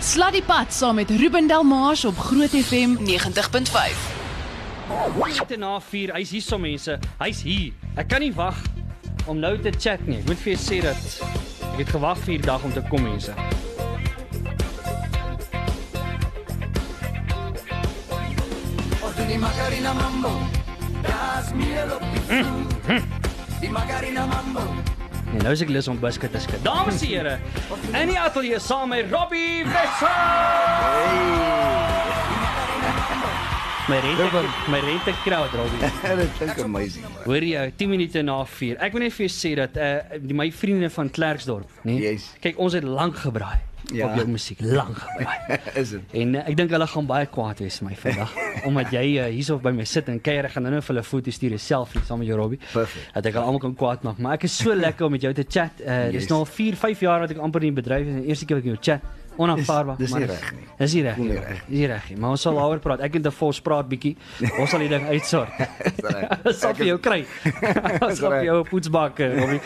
Sluddy Pad saam met Ruben Delmars op Groot FM 90.5. Net na 4, hy's hier so mense. Hy's hier. Ek kan nie wag om nou te chat nie. Ek moet vir julle sê dat ek het gewag vir hierdie dag om te kom mense. Die Macarena Mambo, das op die vloer. Die Macarena Mambo. En nou is ek lus om biscuit te skud. Dames en here, in die ateljee saam met Robbie Wessel. My rente, my rente crowd Robbie. Dit klink amazing. Hoor jy, 10 minute na 4. Ek wil net vir jou sê dat uh die, my vriende van Klerksdorp, nee. Yes. Kyk, ons het lank gebraai Ja. op jou musiek, lank gebraai. Is dit? En uh, ek dink hulle gaan baie kwaad wees my vandag omdat jy uh, hierso by my sit en kuier ek gaan nou vir hulle foto's stuur selfie saam met jou Robbie. Perfect. Dat ek almal kan kwaad maak, maar ek is so lekker om met jou te chat. Uh dis Yes. nou al 4, 5 jaar wat ek amper in die bedryf is en eerste keer wat ek jou chat. Onaanvaarbaar. Dis- dis nie reg nie. Dis nie reg nie. Dis nie reg nie, maar ons sal daaroor praat. Ek en De Vos praat bietjie. Ons sal die ding uitsort. reg. Sal vir jou kry. Ons sal vir jou 'n poetsbak, eh.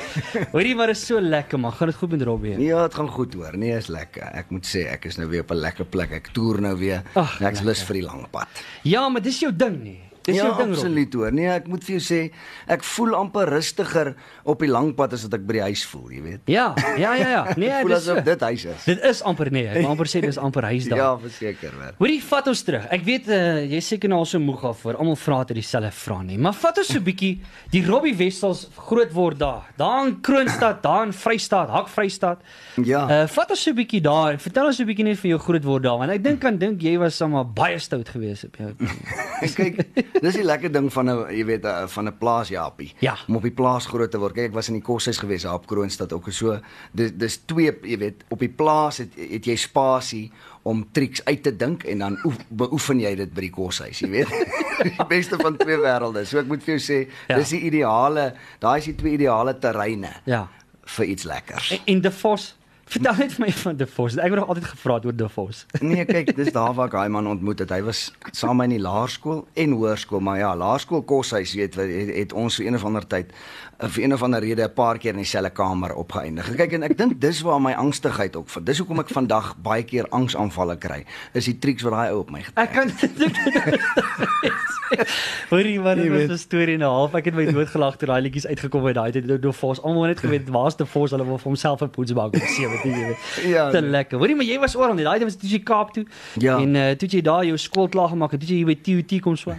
Hoorie, maar is so lekker man. Gaan dit goed met Robbie? Ja, dit gaan goed hoor. Nee, is lekker. Ek moet sê ek is nou weer op 'n lekker plek. Ek toer nou weer. Ag, Ek's lus vir die lang pad. Ja, maar dis jou ding nie. Dis ja, jou ding, Robbie. absoluut hoor. Nee, ek moet vir jou sê, ek voel amper rustiger op die lang pad as wat ek by die huis voel, jy weet. Ja, ja, ja, ja. Nee, voel dis asof so. dit huis is. Dit is amper nee, ek wil amper sê dis amper huis daar. Ja, verseker wel. Hoorie, vat ons terug. Ek weet uh, jy seker nou al so moeg af voor almal vra dit dieselfde vra nie. Maar vat ons so 'n bietjie die Robbie Wessels groot word daar. Daar in Kroonstad, daar in Vrystaat, Hak Vrystaat. Ja. Uh vat ons so 'n bietjie daar vertel ons so 'n bietjie net van jou groot word daar want ek dink aan dink jy was sommer baie stout geweest op jou. kyk, dis die lekker ding van 'n jy weet uh, van 'n plaasjapie. Ja. Om op die plaas groot te word. Kyk, ek was in die koshuis gewees daar op Kroonstad ook so. Dis dis twee, jy weet, op die plaas het het jy spasie om triks uit te dink en dan oef, beoefen jy dit by die koshuis, jy weet. die beste van twee wêrelde. So ek moet vir jou sê, Ja. ja. dis die ideale, daai is die twee ideale terreine Ja. vir iets lekkers. En, en De Vos, vertel net vir my van De Vos. Ek het nog altyd gevra oor De Vos. Nee, kyk, dis daar waar ek daai man ontmoet het. Hy was saam met my in die laerskool en hoërskool, maar ja, laerskool koshuis, weet wat het, het ons vir een of ander tyd vir een of ander rede 'n paar keer in dieselfde kamer opgeëindig. Kyk, en ek dink dis waar my angstigheid ook van. Dis hoekom ek vandag baie keer angsaanvalle kry. Is die triks wat daai ou op my getrek. Ek kan Hoorie maar dit was. 'n storie en 'n half. Ek het my doodgelag toe daai liedjies uitgekom het daai tyd. De Vos, almal het geweet waar's De Vos, hulle wil vir homself 'n poetsbak op 17, jy weet. Ja, Te nee. lekker. Hoorie maar jy was oral net. Daai was toe jy Kaap toe. Ja. En uh, toe jy daar jou skool klaar gemaak het, toe jy hier by TUT kom so.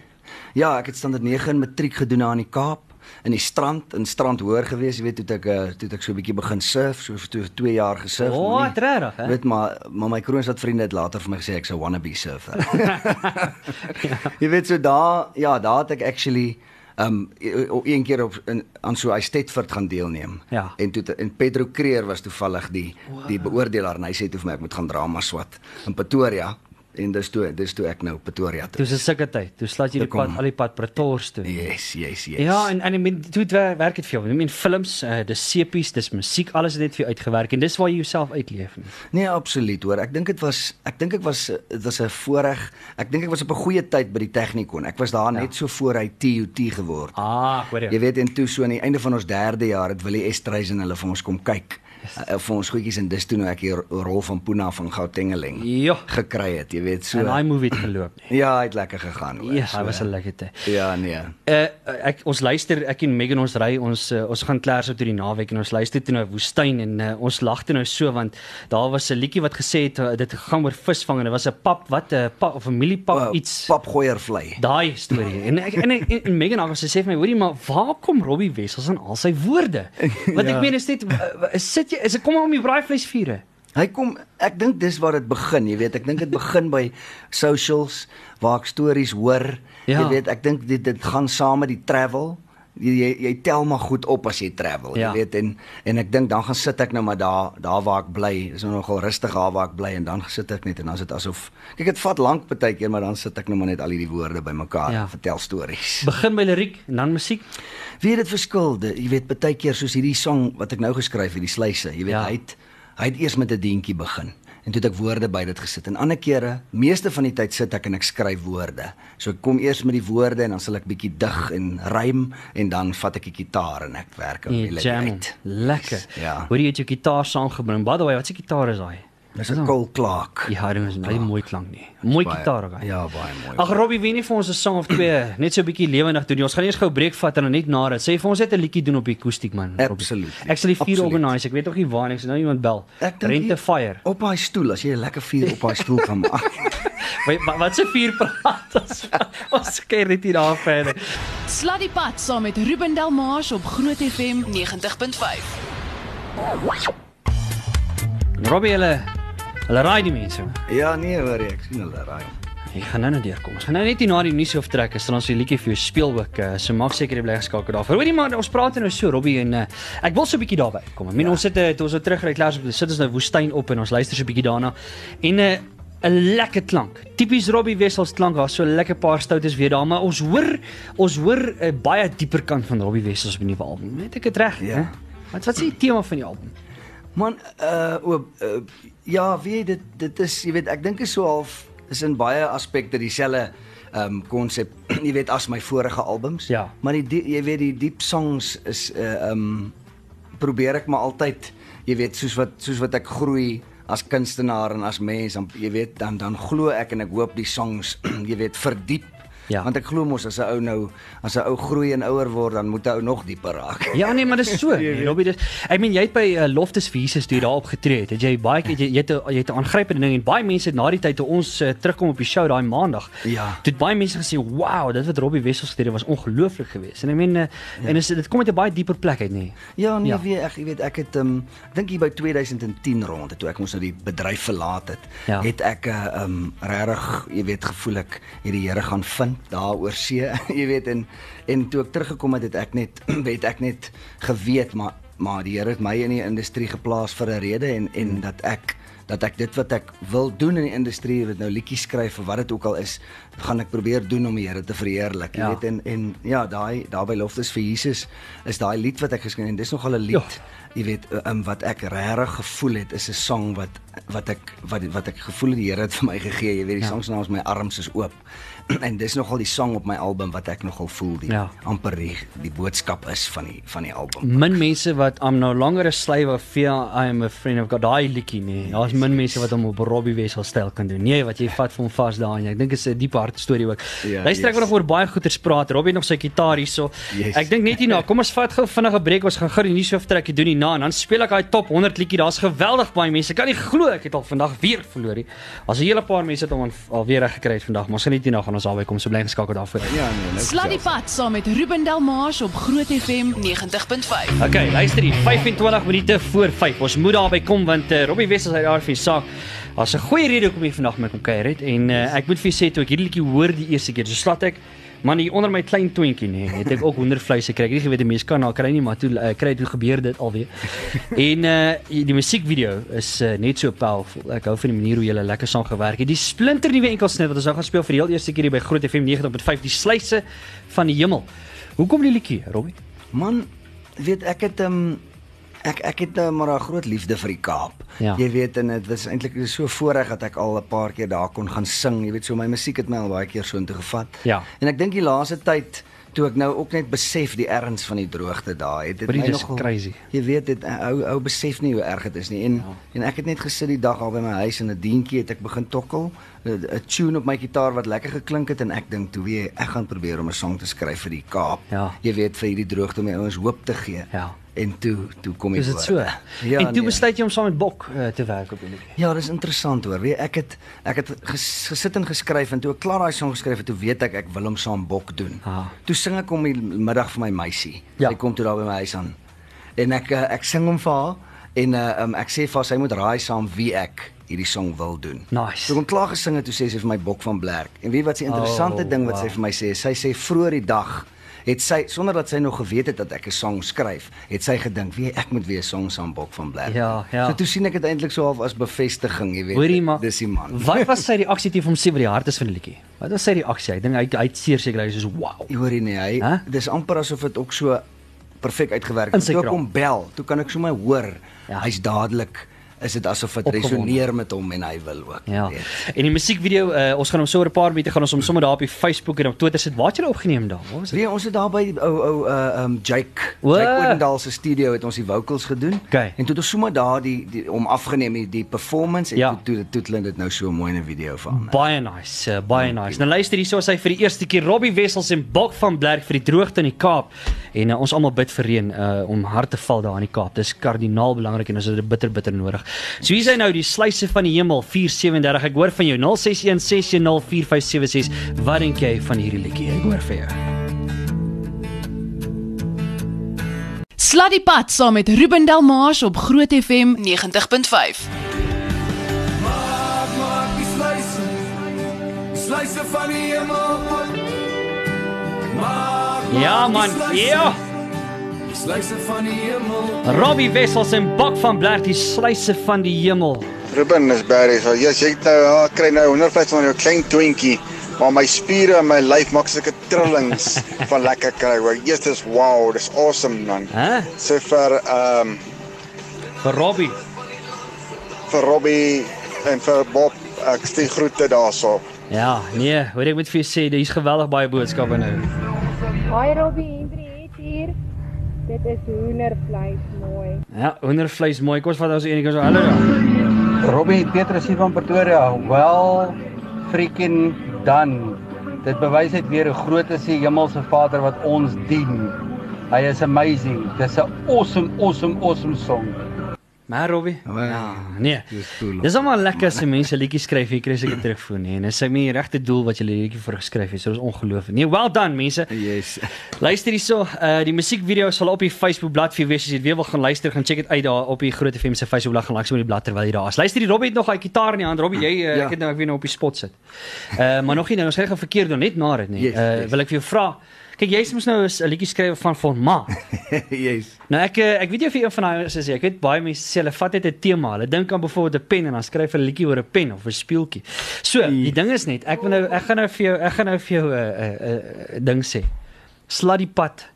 Ja, ek het standaard 9 in matriek gedoen daar in die Kaap in die strand in strand hoor gewees jy weet toe ek uh, toe ek so 'n bietjie begin surf so vir twee- twee jaar gesurf O, wat regtig, hè? weet maar maar my Kroonstad vriende het later vir my gesê ek's 'n wannabe surfer Jy weet so daar ja, daar het ek actually um een keer op in, aan so hy Stedford gaan deelneem. Ja. En toe en Pedro Creer was toevallig die wow. die beoordelaar en hy sê toe vir my ek moet gaan drama swat in Pretoria en dis toe dis toe ek nou Pretoria toe. Toe se sulke tyd. Toe slaat jy die kom- pad al die pad Pretoria toe. Yes, yes, yes. Ja, en en ek meen toe het wer- werk dit vir jou. Ek meen films, uh, dis sepies, dis musiek, alles het net vir jou uitgewerk en dis waar jy jouself uitleef. nie. Nee, absoluut hoor. Ek dink dit was ek dink ek was dit was 'n voorreg. Ek dink ek was op 'n goeie tyd by die Technikon. Ek was daar ja. net so voor hy TUT geword. Ah, ek hoor jou. Jy weet en toe so aan die einde van ons derde jaar het Willie Estreisen hulle vir ons kom kyk. Yes. Uh, vir ons goedjies en dis toe nou ek die ro- rol van Puna van Gautengeling Ja. gekry het, jy weet so. En daai movie het geloop. Ja, hy het lekker gegaan hoor. Ja, So, dit was 'n lekker tyd. Ja, nee. Uh ek ons luister ek en Megan ons ry ons uh, ons gaan klaar op toe die naweek en ons luister toe na woestyn en uh, ons lag toe nou so want daar was 'n liedjie wat gesê het uh, dit gaan oor visvang en dit was 'n pap wat 'n pap of familiepap Uh, iets papgooier vlei. daai storie en ek en, en, en Megan het gesê vir my hoorie maar waar kom Robbie Wessels aan al sy woorde want Ja. ek meen is dit uh, sit jy is dit kom om die braaivleisvure Hy kom ek dink dis waar dit begin, jy weet. Ek dink dit begin by socials waar ek stories hoor. Ja. Jy weet, ek dink dit dit gaan saam met die travel. Jy, jy tel maar goed op as jy travel, Ja. jy weet en en ek dink dan gaan sit ek nou maar daar daar waar ek bly. Dis nou nogal rustig daar waar ek bly en dan sit ek net en dan is dit asof kyk dit vat lank baie keer maar dan sit ek nou maar net al hierdie woorde bymekaar Ja. en vertel stories. begin by liriek en dan musiek Weet dit verskil, jy weet baie keer soos hierdie song wat ek nou geskryf het, die sluise, jy weet Ja. hy het hy het eers met 'n deentjie begin en toe het ek woorde by dit gesit. En ander kere, meeste van die tyd sit ek en ek skryf woorde. So ek kom eers met die woorde en dan sal ek bietjie dig en rym en dan vat ek die gitaar en ek werk melodie jam. uit. Lekker. Ja. Hoor jy het jou gitaar saamgebring. By the way, wat se gitaar is daai? Dis 'n Cole Clark. Ja, dit is 'n baie mooi klank nie. Mooi gitaar ook. Ja, baie mooi. Ag Robbie, wie nie vir ons 'n song of twee net so 'n bietjie lewendig doen nie. Ons gaan eers gou breek vat en dan net na dit. Sê vir ons net 'n liedjie doen op die akoestiek man. Absoluut. Ek sal die vier Absoluut. organise. Ek weet nog nie waar nie. Ek sien nou iemand bel. Ek dink Rent a jy- fire. Op daai stoel, as jy 'n lekker vuur op daai stoel kan maak. Wat wat, se vier praat ons? Ons kyk net hier daar verder. Slat die pad saam met Ruben Delmas op Groot FM 90.5. Robbie hulle hulle raai die mense. ja, nee, hoor jy, ek sien hulle raai. Jy gaan nou nou deurkom. Ons gaan nou net hier na die nuus of trek, sal ons 'n liedjie vir jou speel ook. Uh, so maak seker jy bly geskakel daarvoor. Hoorie maar, ons praat nou so Robbie en uh, ek wil so 'n bietjie daarby kom. Ek meen ja. ons sit uh, toe ons nou terugry klaar sit ons nou woestyn op en ons luister so 'n bietjie daarna. En 'n uh, 'n lekker klank. Tipies Robbie Wessels klank. Daar's so 'n lekker paar stoutes weer daar, maar ons hoor ons hoor 'n uh, baie dieper kant van Robbie Wessels op die nuwe album. Weet ek dit reg? Ja. Wat wat is die tema van die album? Man, uh o uh, ja, weet dit dit is jy weet ek dink is so half is in baie aspekte dieselfde um, konsep, jy weet as my vorige albums. Ja. Maar die, die jy weet die diep songs is uh um, probeer ek maar altyd jy weet soos wat soos wat ek groei as kunstenaar en as mens dan jy weet dan dan glo ek en ek hoop die songs jy weet verdiep Ja. Want ek glo mos as 'n ou nou as 'n ou groei en ouer word dan moet 'n ou nog dieper raak. Ja nee, maar dis so. nee, Robbie, dis ek meen jy het by uh, Loftus vir Jesus toe jy daar opgetree het. Het jy baie jy, jy het jy het 'n aangrypende ding en baie mense het na die tyd toe ons uh, terugkom op die show daai maandag. Ja. Toe het baie mense gesê, "Wow, dit wat Robbie Wessels gedoen het was ongelooflik geweest." En ek meen uh, ja. en is, dit kom uit 'n baie dieper plek uit, nê. Ja, nee, Ja. weet ek, jy weet ek het ehm um, dink hier by 2010 rond toe ek mos nou die bedryf verlaat het, Ja. het ek 'n uh, ehm um, regtig, jy weet, gevoel ek het die Here gaan vind daar oor see, jy weet en en toe ek teruggekom het, het ek net weet ek net geweet maar maar die Here het my in die industrie geplaas vir 'n rede en en dat ek dat ek dit wat ek wil doen in die industrie, wat nou liedjies skryf of wat dit ook al is, gaan ek probeer doen om die Here te verheerlik. Jy Ja. weet en en ja, daai daar by Loftus vir Jesus is daai lied wat ek geskryf en dis nogal 'n lied. Ja. Jy weet, um, wat ek regtig gevoel het is 'n song wat wat ek wat wat ek gevoel het die Here het vir my gegee. Jy weet, die Ja. song se naam is My Arms is oop. en dis nogal die song op my album wat ek nogal voel die Ja. amper die, die boodskap is van die van die album. Min mense wat I'm no longer a slave of fear, I am a friend of God. Daai liedjie nê. Daar's min mense wat hom op Robbie Wessels styl kan doen. Nee, wat jy vat vir hom vas daar en ek dink is 'n diep hart storie ook. Ja, Luister ek yes. wil nog oor baie goeters praat. Robbie het nog sy gitaar hierso. Yes. Ek dink net hierna, kom ons vat gou vinnige breek. Ons gaan gou die nuus hooftrek doen hierna en dan speel ek daai top 100 liedjie. Daar's geweldig baie mense. Ek kan nie glo ek het al vandag weer verloor nie. Daar's 'n hele paar mense wat hom al- weer reg gekry het vandag, maar gaan net hierna gaan ons albei kom so bly geskakel daarvoor. Ja, nee, nou. Slat die pad saam met Ruben Delmas op Groot FM 90.5. Okay, luister hier, 25 minute voor 5. Ons moet daarby kom want uh, Robbie Wessels uit daar vir die saak. Daar's 'n goeie rede hoekom jy vandag met hom kuier het en uh, ek moet vir jou sê toe ek hierdie liedjie hoor die eerste keer, so slat ek Man hier onder my klein toontjie nê, het ek ook hoendervleis gekry. Ek het nie geweet 'n mens kan nou kry nie, maar toe uh, kry toe gebeur dit alweer. en uh die musiekvideo is uh, net so powerful. Ek hou van die manier hoe julle lekker saam gewerk het. Die splinter nuwe enkelsnit wat ons nou gaan speel vir die heel eerste keer hier by Groot FM 90.5, die sluise van die hemel. Hoekom die liedjie, Robbie? Man, weet ek het um, ek ek het uh, maar 'n groot liefde vir die Kaap. Ja. Jy weet en dit was eintlik so voorreg dat ek al 'n paar keer daar kon gaan sing. Jy weet so my musiek het my al baie keer so intoe gevat. Ja. En ek dink die laaste tyd toe ek nou ook net besef die erns van die droogte daar het dit my dis crazy. Jy weet dit ou ou besef nie hoe erg dit is nie. En ja. en ek het net gesit die dag al by my huis en 'n dientjie het ek begin tokkel, 'n tune op my gitaar wat lekker geklink het en ek dink toe weer ek gaan probeer om 'n song te skryf vir die Kaap. Ja. Jy weet vir hierdie droogte om die ouens hoop te gee. Ja. En toe toe kom ek Is dit so? Ja, en toe nee. besluit jy om saam met Bok uh, te werk op die liedjie. Ja, dis interessant hoor. Weet ek het ek het ges, gesit en geskryf en toe ek klaar daai song geskryf het, toe weet ek ek wil hom saam Bok doen. Ah. Toe sing ek hom die middag vir my meisie. Ja. Sy kom toe daar by my huis aan. En ek eh, ek sing hom vir haar en uh, um, ek sê vir haar sy moet raai saam wie ek hierdie song wil doen. Nice. Toe ek hom klaar gesing het, toe sê sy vir my Bok van Blerk. En weet wat die interessante Oh, ding wat wow. sy vir my sê, sy sê vroeër die dag het sy sonder dat sy nog geweet het dat ek 'n song skryf, het sy gedink, "Wie ek moet weer 'n song saam Bok van Blerk." Ja, ja. So toe sien ek dit eintlik so half as bevestiging, jy weet. Hoorie maar. Dis die man. Wat was sy reaksie toe om sê wat die hart is van die liedjie? Wat was sy reaksie? Ek dink hy hy het seer seker hy soos wow. Jy hoorie nie, hy Hæ? dis amper asof dit ook so perfek uitgewerk het. Toe ek hom bel, toe kan ek sommer hoor Ja. hy's dadelik is dit asof dit resoneer met hom en hy wil ook. Ja. weet. En die musiekvideo, uh, ons gaan hom so oor 'n paar minute gaan ons hom sommer daar op die Facebook en op Twitter sit. Waar het julle opgeneem daar? Waar was dit? Nee, ons het daar by ou ou uh um Jake O. Jake Odendaal se studio het ons die vocals gedoen. Okay. En toe het ons sommer daar die, die om afgeneem die, die performance en Ja. toe toe toe het dit nou so mooi in 'n video van. Baie nice, uh, baie nice. Nou luister hier, so as hy vir die eerste keer Robbie Wessels en Bok van Blerk vir die droogte in die Kaap en uh, ons almal bid vir reën uh, om hard te val daar in die Kaap. Dis kardinaal belangrik en ons het dit bitter bitter nodig. So hier is hy nou die sluise van die hemel 437. Ek hoor van jou 0616104576. Wat dink jy van hierdie liedjie? Ek hoor vir jou. Sluddy Pad saam met Ruben Delmas op Groot FM 90.5. Maak, maak die sluise, die sluise van die hemel. Maak, maak Ja die man, ja. Die sluise van die hemel. Robbie Wessels en Bok van Blerk die sluise van die hemel. Ruben is Barry. So yes, jy het nou ja, kry nou hoendervleis van jou klein twintjie, maar my spiere en my lyf maak sulke trillings van lekker kry. Hoor. Yes, dis wow, dis awesome man. Hæ? So vir ehm um, Vir Robbie. vir Robbie en vir Bob, ek stuur groete daarso. Ja, nee, hoor ek moet vir jou sê, dis geweldig baie boodskappe nou. Hi Robbie, hier. Dit is hoendervleis mooi. Ja, hoendervleis mooi. Kom ons vat ons enige so. Hallo daar. Robbie Petrus hier van Pretoria. Well freaking done. Dit bewys net weer hoe groot is die hemelse Vader wat ons dien. Hy is amazing. Dis 'n awesome awesome awesome song. Maar Robbie? Ja, Nee. dis cool. Dis almal lekker as mense liedjies skryf, hier kry seker terugvoer nie. En dis my regte doel wat jy die liedjie vir geskryf het. So dis ongelooflik. Nee, well done mense. Yes. Luister hierso, uh die musiekvideo sal op die Facebook bladsy wees as jy weer wil gaan luister, gaan check dit uit daar op die Groot FM se Facebook bladsy, gaan like sommer die blad terwyl jy daar is. Luister, die Robbie het nog hy gitaar in die hand. Robbie, jy uh, Ja. ek het nou ek weet nou op die spot sit. Uh maar nog nie nou, ons gaan verkeerd doen net na dit nie. Yes, Uh yes. wil ek vir jou vra Kyk, jy moet nou 'n liedjie skryf van formaat. yes. Nou ek eh, ek weet nie of jy een van daai is ek weet baie mense sê hulle vat net 'n tema. Hulle dink aan byvoorbeeld 'n pen en dan skryf hulle 'n liedjie oor 'n pen of 'n speeltjie. So, die ding is net, ek wil nou ek gaan nou vir jou ek gaan nou vir jou 'n uh, 'n uh, uh, ding sê. Slat die pad.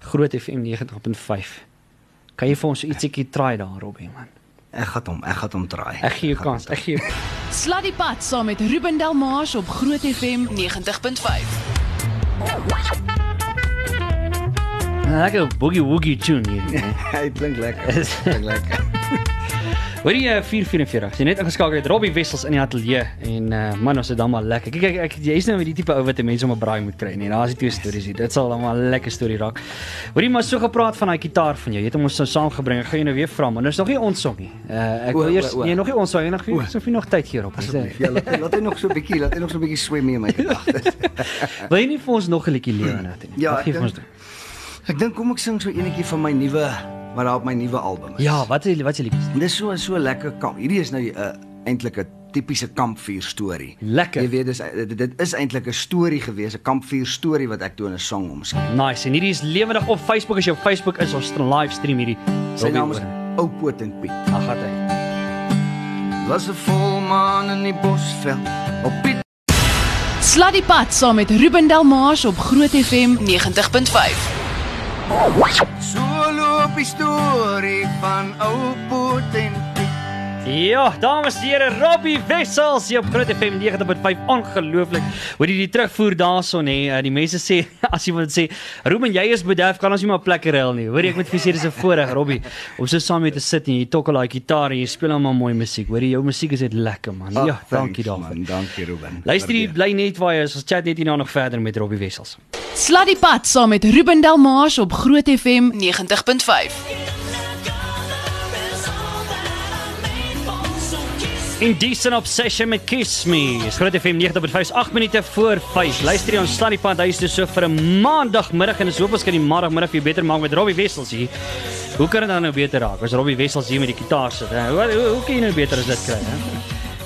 Groot FM 90.5. Kan jy vir ons ietsiekie try daar Robbie man? Ek gaan hom, ek gaan hom draai. Ek gee jou kans. Ek gee jou Sluddy Pad saam met Ruben Delmas op Groot FM 90.5. lekker boogie woogie tune hier. nee. Hy klink lekker. Klink lekker. Hoor jy eh, 444? Jy net ingeskakel het Robbie Wessels in die ateljee en uh, man ons het dan maar lekker. Kyk ek, ek jy's nou met die tipe ou wat mense om 'n braai moet kry nie. Daar's die twee stories hier. Dit sal dan maar 'n lekker storie raak. Hoor jy maar so gepraat van daai gitaar van jou. Jy het hom ons so saamgebring. Ek gaan jou nou weer vra, maar nou is nog nie ons song nie. Uh, ek wil eers nee, nog nie ons song nie. Nog nie so nog tyd hier op. Asseblief. Ja, laat, laat hy nog so 'n bietjie, laat hy nog so 'n bietjie swem hier in my gedagtes. Wil jy nie vir ons nog 'n liedjie lewe nou nie? Ja, ek gee vir ons? dink- Ek dink kom ek sing so enetjie van my nuwe wat daar op my nuwe album is. Ja, wat is wat is die liedjies? Dis so so lekker kamp. Hierdie is nou 'n uh, eintlik 'n tipiese kampvuur storie. Lekker. Jy weet dis dit, dit is eintlik 'n storie gewees, 'n kampvuur storie wat ek toe in 'n song omskryf. Nice. En hierdie is lewendig op Facebook as jy op Facebook is, ons live stream hierdie. Sy naam is. Ou Poot en Piet. Ag, gaan hy. Was 'n volmaan in die bosveld op Piet Sluddy Pad saam met Ruben Delmas op Groot FM 90.5. So loop die storie van Ou Poot en. Ja, dames en here, Robbie Wessels hier op Groot FM 90.5 ongelooflik. Hoor jy die terugvoer daarson hè? Uh, Die mense sê as iemand sê, "Ruben, jy is bederf, kan ons nie maar plekke ruil nie." Hoor jy ek moet vir sê dis 'n voorreg, Robbie, om so saam met te sit en jy tokkel daai gitaar en jy speel hom maar mooi musiek. Hoor jy jou musiek is net lekker man. Ag, ja, dankie thanks, daarvoor. man. Dankie Ruben. Luister hier, Waardeer. bly net waar jy is. Ons chat net hierna nog verder met Robbie Wessels. Sluddy Pad saam met Ruben Delmas op Groot FM 90.5. Indecent Obsession met Kiss Me. Dis Groot FM 90.5 8 minute voor 5. Luister jy ons staan die pad huis toe so vir 'n maandagmiddag en dis hoop ons kan die maandagmiddag vir jou beter maak met Robbie Wessels hier. Hoe kan dit dan nou beter raak as Robbie Wessels hier met die gitaar sit? Hè? Hoe, hoe hoe kan jy nou beter as dit kry, hè?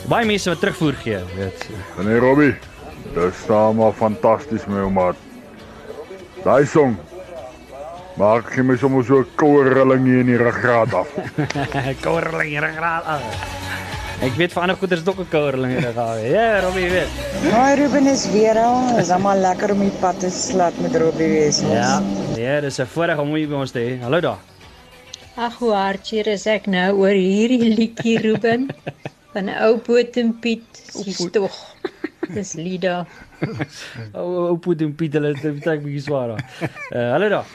Baie mense wat terugvoer gee, weet. Nee Robbie, dit staan maar fantasties my ou maat. Daai song maak jy my sommer so 'n koue rilling hier in die ruggraat af. Kouerling hier graad al. Ek weet van ander goeders is ook 'n kouerling hier gaan. Ja, Robbie weet. Hi Ruben is weer al. Is almal lekker om die pad te slat met Robbie Wessels. Ja. Ja, dis 'n voorreg om hier by ons te hê. Hallo daar. Ag hoe hartseer is ek nou oor hierdie liedjie Ruben van ou Poot en Piet. Dis tog. Dis Lida. Ou ou Poot en Piet, hulle dit trek bietjie swaar. Uh, hallo daar.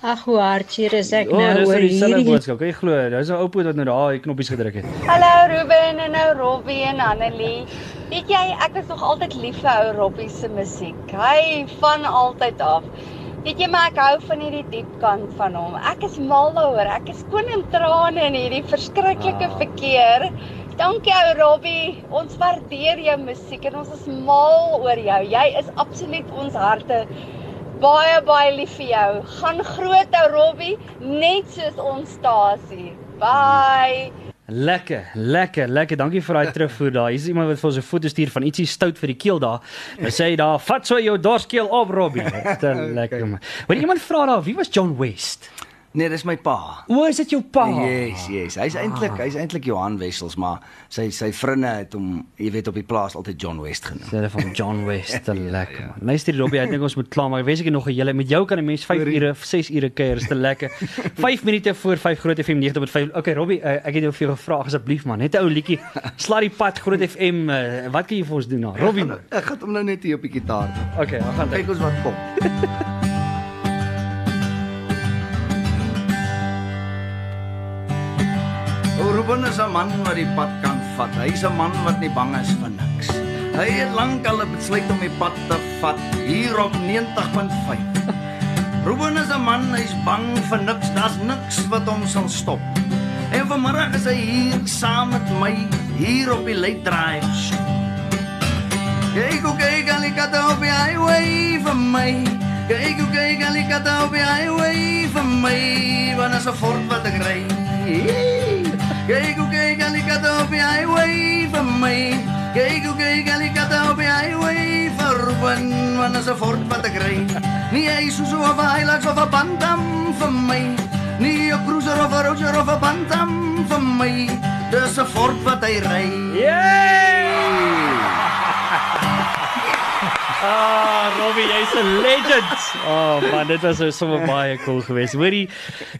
Ag hoe hartseer is ek nou oh, dis oor nou dieselfde hierdie boodskap. Kan jy glo? Dis 'n ou Poot wat nou daai knoppies gedruk het. Hallo Ruben en nou Robbie en Annelie. Weet jy, ek is nog altyd lief vir ou Robbie se musiek. Hy van altyd af. Weet jy maar ek hou van hierdie diep kant van hom. Ek is mal daaroor. Ek is koning trane in hierdie verskriklike verkeer. Dankie ou Robbie. Ons waardeer jou musiek en ons is mal oor jou. Jy is absoluut ons harte. Baie baie lief vir jou. Gaan groot ou Robbie, net soos ons stasie. Bye. Lekker, lekker, lekker. Dankie vir daai terugvoer daar. Hier's iemand wat vir ons 'n foto stuur van ietsie stout vir die keel daar. Nou sê hy daar, "Vat so jou dorskeel op, Robbie." Dit is lekker man. Maar iemand vra daar, wie was John West? Nee, dis my pa. O, is dit jou pa? Yes, yes. Hy's eintlik hy's eintlik Johan Wessels, maar sy sy vriende het hom, jy weet op die plaas altyd John West genoem. Hulle van John West, te lekker man. Luister Robbie, ek dink ons moet klaar maak. Wens ek het nog 'n hele met jou kan 'n mens 5 ure, 6 ure kuier, is te lekker. 5 minute voor 5 Groot FM 90.5. Okay, Robbie, uh, ek het jou vir jou gevra asseblief man, net 'n ou liedjie. Slaat die pad Groot FM. Uh, wat kan jy vir ons doen nou? Robbie. Ek gaan hom nou net hier op die gitaar. Okay, ons gaan Kyk ons wat kom. Is 'n man wat die pad kan vat. Hy's 'n man wat nie bang is vir niks. Hy het lankal besluit om die pad te vat hier op 90.5. Ruben is 'n man, hy's bang vir niks. Daar's niks wat hom sal stop. En vanmiddag is hy hier saam met my hier op die Late Drive. Kyk hoe kyk al die katte op die highway vir my. Kyk hoe kyk al die katte op die highway vir my. As 'n fort wat ek ry. Kyk kyk al die katte op die highway vir my. Kyk hoe kyk al die katte op die highway vir wan. Want as 'n fort wat ek ry. Nie hy soos of 'n Hilux of 'n Bantam vir my. Nie 'n cruiser of 'n Roger of 'n Bantam vir my. Dis 'n fort wat hy ry. Yay! Ah, Robbie, jy's 'n legend. Oh man, dit was so sommer baie cool geweest. Hoorie,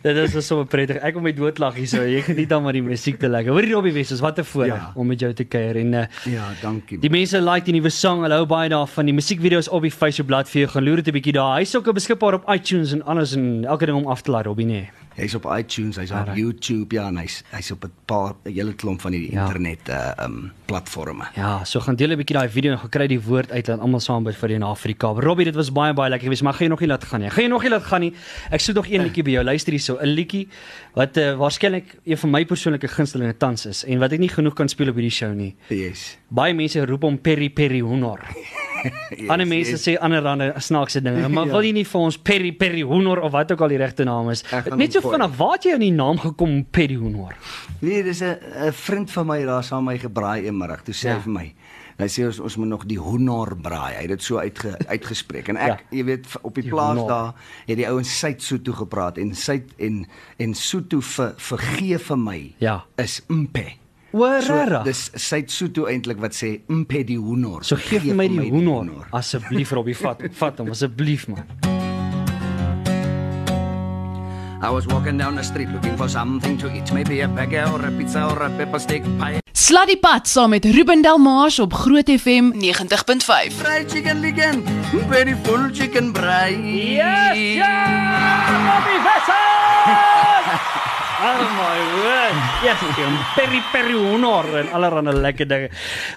dit is so sommer prettig. Ek kom met doodlag hier so. Jy geniet dan maar die musiek te lekker. Hoorie Robbie Wessels, wat 'n voorreg Ja. om met jou te kuier en uh, Ja, dankie. Die mense like die nuwe sang. Hulle hou baie daarvan. Die musiekvideo's op die Facebook bladsy vir jou. Gaan loer dit 'n bietjie daar. Hy's ook beskikbaar op iTunes en alles en elke ding om af te laai, Robbie, nee. Hy's op iTunes, hy's op. YouTube, ja, en hy's hy's op 'n paar 'n hele klomp van die Ja. internet uh um platforms. Ja, so gaan deel 'n bietjie daai video en gekry die woord uit dat almal saam bid vir in Afrika. Robbie, dit was baie baie lekker geweest, maar gaan jy nog nie laat gaan nie. Gaan jy nog nie laat gaan nie. Ek soek nog een liedjie by jou. Luister hierso, 'n liedjie wat uh, waarskynlik een van my persoonlike gunstelinge tans is en wat ek nie genoeg kan speel op hierdie show nie. Yes. Baie mense roep hom Peri Peri Honor. yes Ander mense sê ander ander snaakse dinge, maar Ja. wil jy nie vir ons Peri Peri Honor of wat ook al die regte naam is? Net so vinnig, waar het jy aan die naam gekom Peri Honor? Nee, dis 'n 'n vriend van my daar saam my gebraai eenmiddag. Toe sê Ja. hy vir my, hy sê ons ons moet nog die honor braai. Hy het dit so uitge, uitgespreek. En ek, Ja. jy weet, op die, Die plaas honor. daar het die ouens Suid-Sotho gepraat en Suid en en Sotho vir vergee vir my Ja. is mpe. O, So, regtig? dis Suid-Sotho eintlik wat sê mpe die honor. So gee vir my die vir honor. Asseblief Robbie, vat vat hom asseblief man. I was walking down the street looking for something to eat, maybe a burger or a pizza or a pepper steak pie. Slat die pad saam met Ruben Delmars op Groot FM 90.5. Fried chicken licken, very full chicken braai. Yes, ja! Robbie Wessels! Oh my word. Yes, hom peri peri honor en allerlei lekker dinge.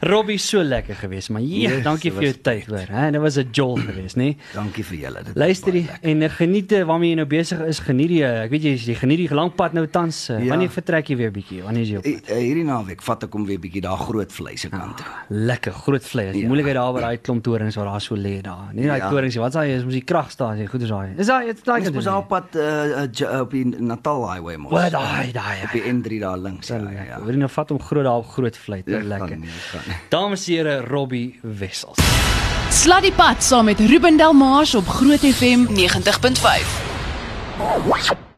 Robbie so lekker geweest, maar ja, Yes, dankie vir jou tyd hoor. Hè, dit was 'n jol geweest, nê? Dankie vir julle. Luister en eh, geniet eh, waarmee jy nou besig is. Geniet die eh, ek weet jy jy geniet die lang pad nou tans. Ja. Wanneer vertrek jy weer bietjie? Wanneer is jy op? Eh, eh, Hierdie naweek vat ek hom weer bietjie daar groot vleis se kant toe. Lekker groot vlei. Dis die Ja. moeilikheid daar by daai klomp torings waar daar so lê daar. Nie daai Ja. torings. Wat sê jy? Is mos die kragstasie. Goed is daai. Is daai dit daai Ons was op pad uh, op die Natal Highway mos. O, daai daai. op die N3 daar links. Ja, ja, ja. Wil jy nou vat om groot daar op groot vlei te Ja, lekker. nie, gaan. Dames en here, Robbie Wessels. Slat die pad saam met Ruben Delmars op Groot FM 90.5.